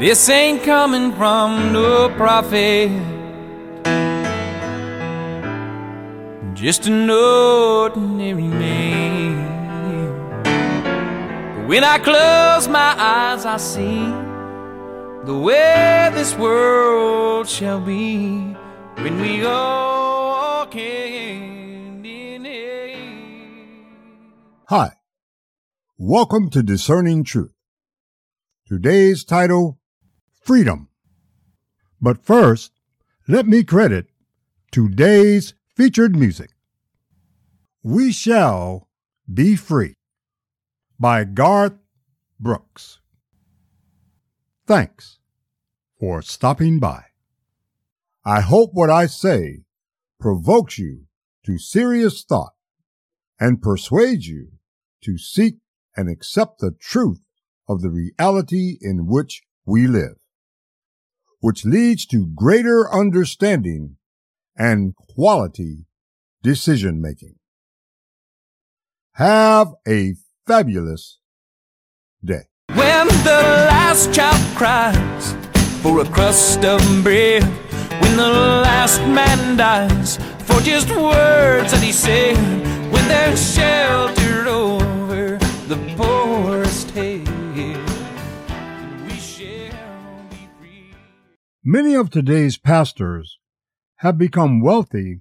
This ain't coming from no prophet. Just an ordinary man. When I close my eyes, I see the way this world shall be when we all hand in hand. Hi. Welcome to Discerning Truth. Today's title, Freedom. But first, let me credit today's featured music. We Shall Be Free by Garth Brooks. Thanks for stopping by. I hope what I say provokes you to serious thought and persuades you to seek and accept the truth of the reality in which we live, which leads to greater understanding and quality decision making. Have a fabulous day. When the last child cries for a crust of bread, when the last man dies for just words that he said, when there's shelter over the poorest Many of today's pastors have become wealthy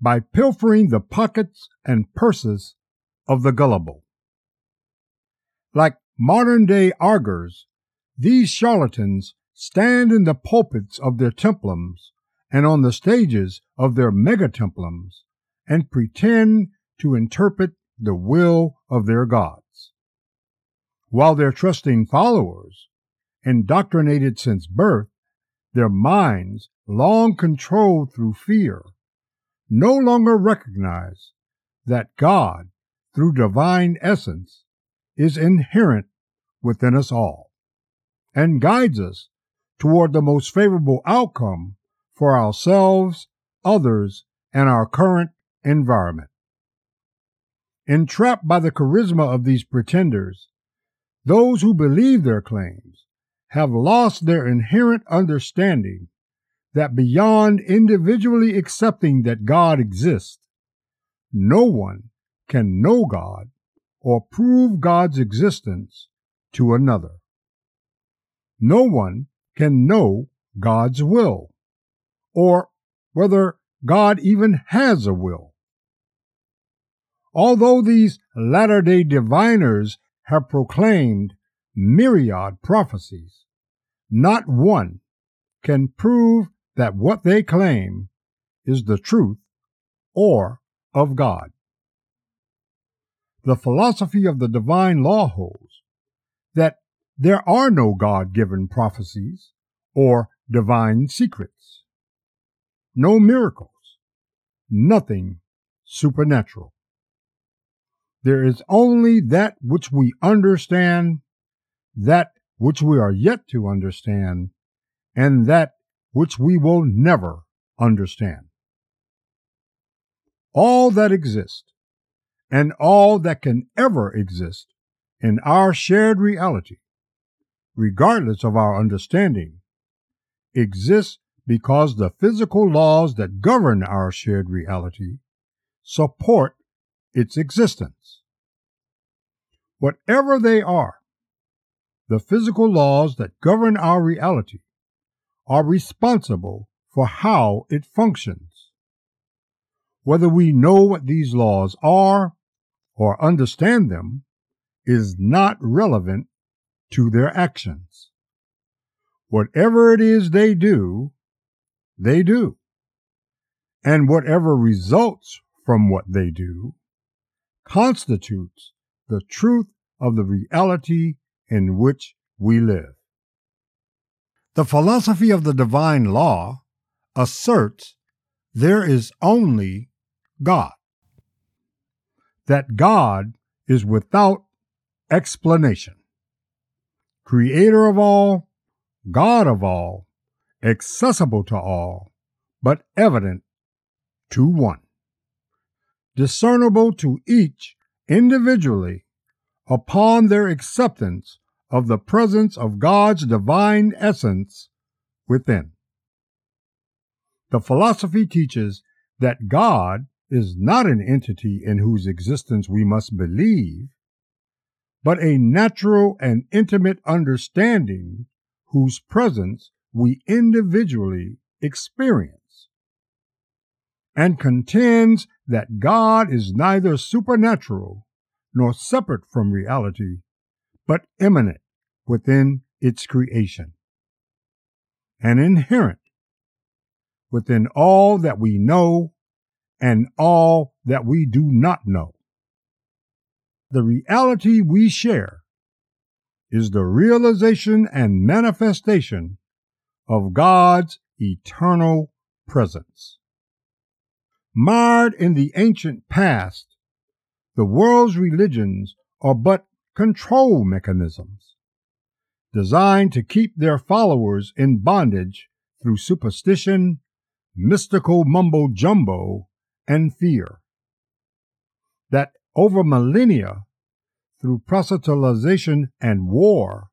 by pilfering the pockets and purses of the gullible. Like modern day augurs, these charlatans stand in the pulpits of their templums and on the stages of their megatemplums and pretend to interpret the will of their gods. While their trusting followers, indoctrinated since birth, their minds long controlled through fear, no longer recognize that God, through divine essence, is inherent within us all and guides us toward the most favorable outcome for ourselves, others, and our current environment. Entrapped by the charisma of these pretenders, those who believe their claims have lost their inherent understanding that beyond individually accepting that God exists, no one can know God or prove God's existence to another. No one can know God's will or whether God even has a will. Although these latter day diviners have proclaimed myriad prophecies, not one can prove that what they claim is the truth or of God. The philosophy of the divine law holds that there are no God given prophecies or divine secrets, no miracles, nothing supernatural. There is only that which we understand, that which we are yet to understand, and that which we will never understand. All that exists and all that can ever exist in our shared reality, regardless of our understanding, exists because the physical laws that govern our shared reality support its existence. Whatever they are, the physical laws that govern our reality are responsible for how it functions. Whether we know what these laws are or understand them is not relevant to their actions. Whatever it is they do, they do. And whatever results from what they do constitutes the truth of the reality in which we live. The philosophy of the divine law asserts there is only God, that God is without explanation, creator of all, God of all, accessible to all, but evident to one, discernible to each individually upon their acceptance of the presence of God's divine essence within. The philosophy teaches that God is not an entity in whose existence we must believe, but a natural and intimate understanding whose presence we individually experience, and contends that God is neither supernatural nor separate from reality, but immanent within its creation, and inherent within all that we know and all that we do not know. The reality we share is the realization and manifestation of God's eternal presence. Marred in the ancient past, the world's religions are but control mechanisms designed to keep their followers in bondage through superstition, mystical mumbo jumbo, and fear. That over millennia, through proselytization and war,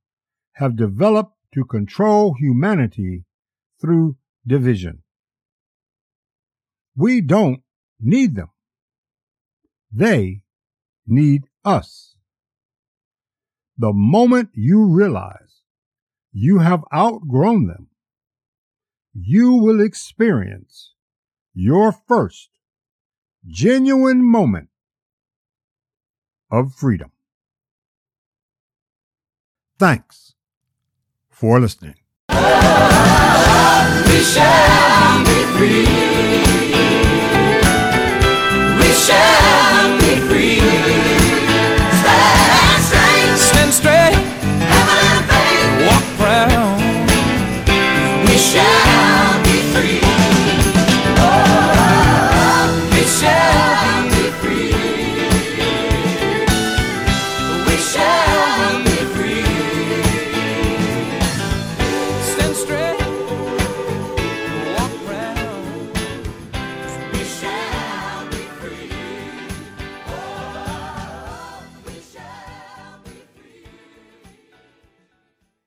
have developed to control humanity through division. We don't need them. They need us. The moment you realize you have outgrown them, you will experience your first genuine moment of freedom. Thanks for listening. shall be free.